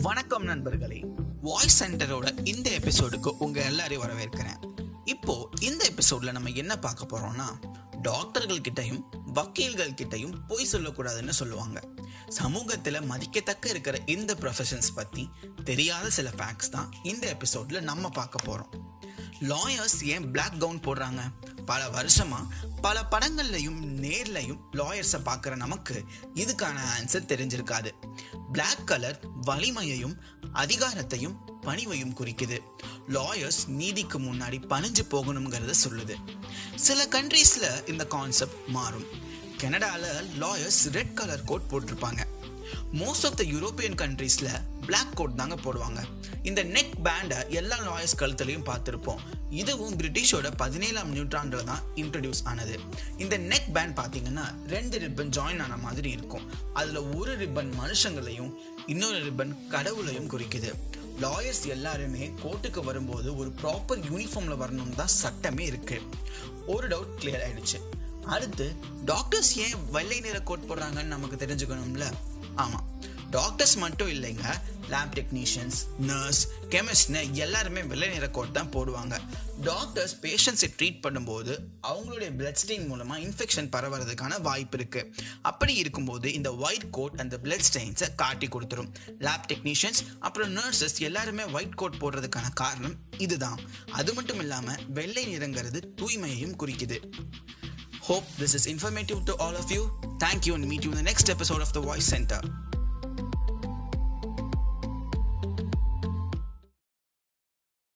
வணக்கம் நண்பர்களே. வாய்ஸ் சென்டரோட இந்த எபிசோடுக்கு உங்க எல்லாரையும் வரவேற்கிறேன். இப்போ இந்த எபிசோட்ல நம்ம என்ன பார்க்க போறோம்னா டாக்டர்கள் கிட்டயும் வக்கீல்கள் கிட்டையும் பொய் சொல்லக்கூடாதுன்னு சொல்லுவாங்க. சமூகத்தில் மதிக்கத்தக்க இருக்கிற இந்த ப்ரொஃபஷன்ஸ் பற்றி தெரியாத சில ஃபேக்ட்ஸ் தான் இந்த எபிசோட்ல நம்ம பார்க்க போறோம். லாயர்ஸ் ஏன் பிளாக் கவுன் போடுறாங்க? பல வருஷமா பல படங்கள்லையும் நேர்லையும் லாயர்ஸை பார்க்குற நமக்கு இதுக்கான ஆன்சர் தெரிஞ்சிருக்காது. பிளாக் கலர் வலிமையையும் அதிகாரத்தையும் பணிவையும் குறிக்குது. லாயர்ஸ் நீதிக்கு முன்னாடி பணிஞ்சு போகணுங்கிறத சொல்லுது. சில கண்ட்ரீஸில் இந்த கான்செப்ட் மாறும். கனடாவில் லாயர்ஸ் ரெட் கலர் கோட் போட்டிருப்பாங்க. மோஸ்ட் ஆஃப் த யூரோப்பியன் கண்ட்ரீஸில் பிளாக் கோட் தாங்க போடுவாங்க. இந்த நெக் பேண்டை எல்லா லாயர்ஸ் கழுத்துலையும் பார்த்துருப்போம். இதுவும் பிரிட்டிஷோட பதினேழாம் நூற்றாண்டில் தான் இன்ட்ரடியூஸ் ஆனது. இந்த நெக் பேண்ட் பார்த்தீங்கன்னா ரெண்டு ரிப்பன் ஜாயின் ஆன மாதிரி இருக்கும். அதில் ஒரு ரிப்பன் மனுஷங்களையும் இன்னொரு ரிப்பன் கடவுளையும் குறிக்குது. லாயர்ஸ் எல்லாருமே கோர்ட்டுக்கு வரும்போது ஒரு ப்ராப்பர் யூனிஃபார்மில் வரணும் தான் சட்டமே இருக்கு. ஒரு டவுட் கிளியர் ஆயிடுச்சு. அடுத்து டாக்டர்ஸ் ஏன் வெள்ளை நிற கோட் போடுறாங்கன்னு நமக்கு தெரிஞ்சுக்கணும்ல? ஆமாம் டாக்டர்ஸ் மட்டும் இல்லைங்க. லேப் டெக்னீஷியன்ஸ் நர்ஸ் கெமிஸ்ட்னு எல்லாருமே வெள்ளை நிற கோட் தான் போடுவாங்க. டாக்டர்ஸ் பேஷண்ட்ஸை ட்ரீட் பண்ணும்போது அவங்களுடைய பிளட் ஸ்டெயின் மூலமாக இன்ஃபெக்ஷன் பரவறதுக்கான வாய்ப்பு இருக்குது அப்படி இருக்கும்போது இந்த ஒயிட் கோட் அந்த பிளட் ஸ்டெயின்ஸை காட்டி கொடுத்துரும். லேப் டெக்னீஷியன்ஸ் அப்புறம் நர்சஸ் எல்லாருமே ஒயிட் கோட் போடுறதுக்கான காரணம் இதுதான். அது மட்டும் இல்லாமல் வெள்ளை நிறங்கிறது தூய்மையையும் குறிக்குது. Hope this is informative to all of you. Thank you and meet you in the next episode of the Voice Center.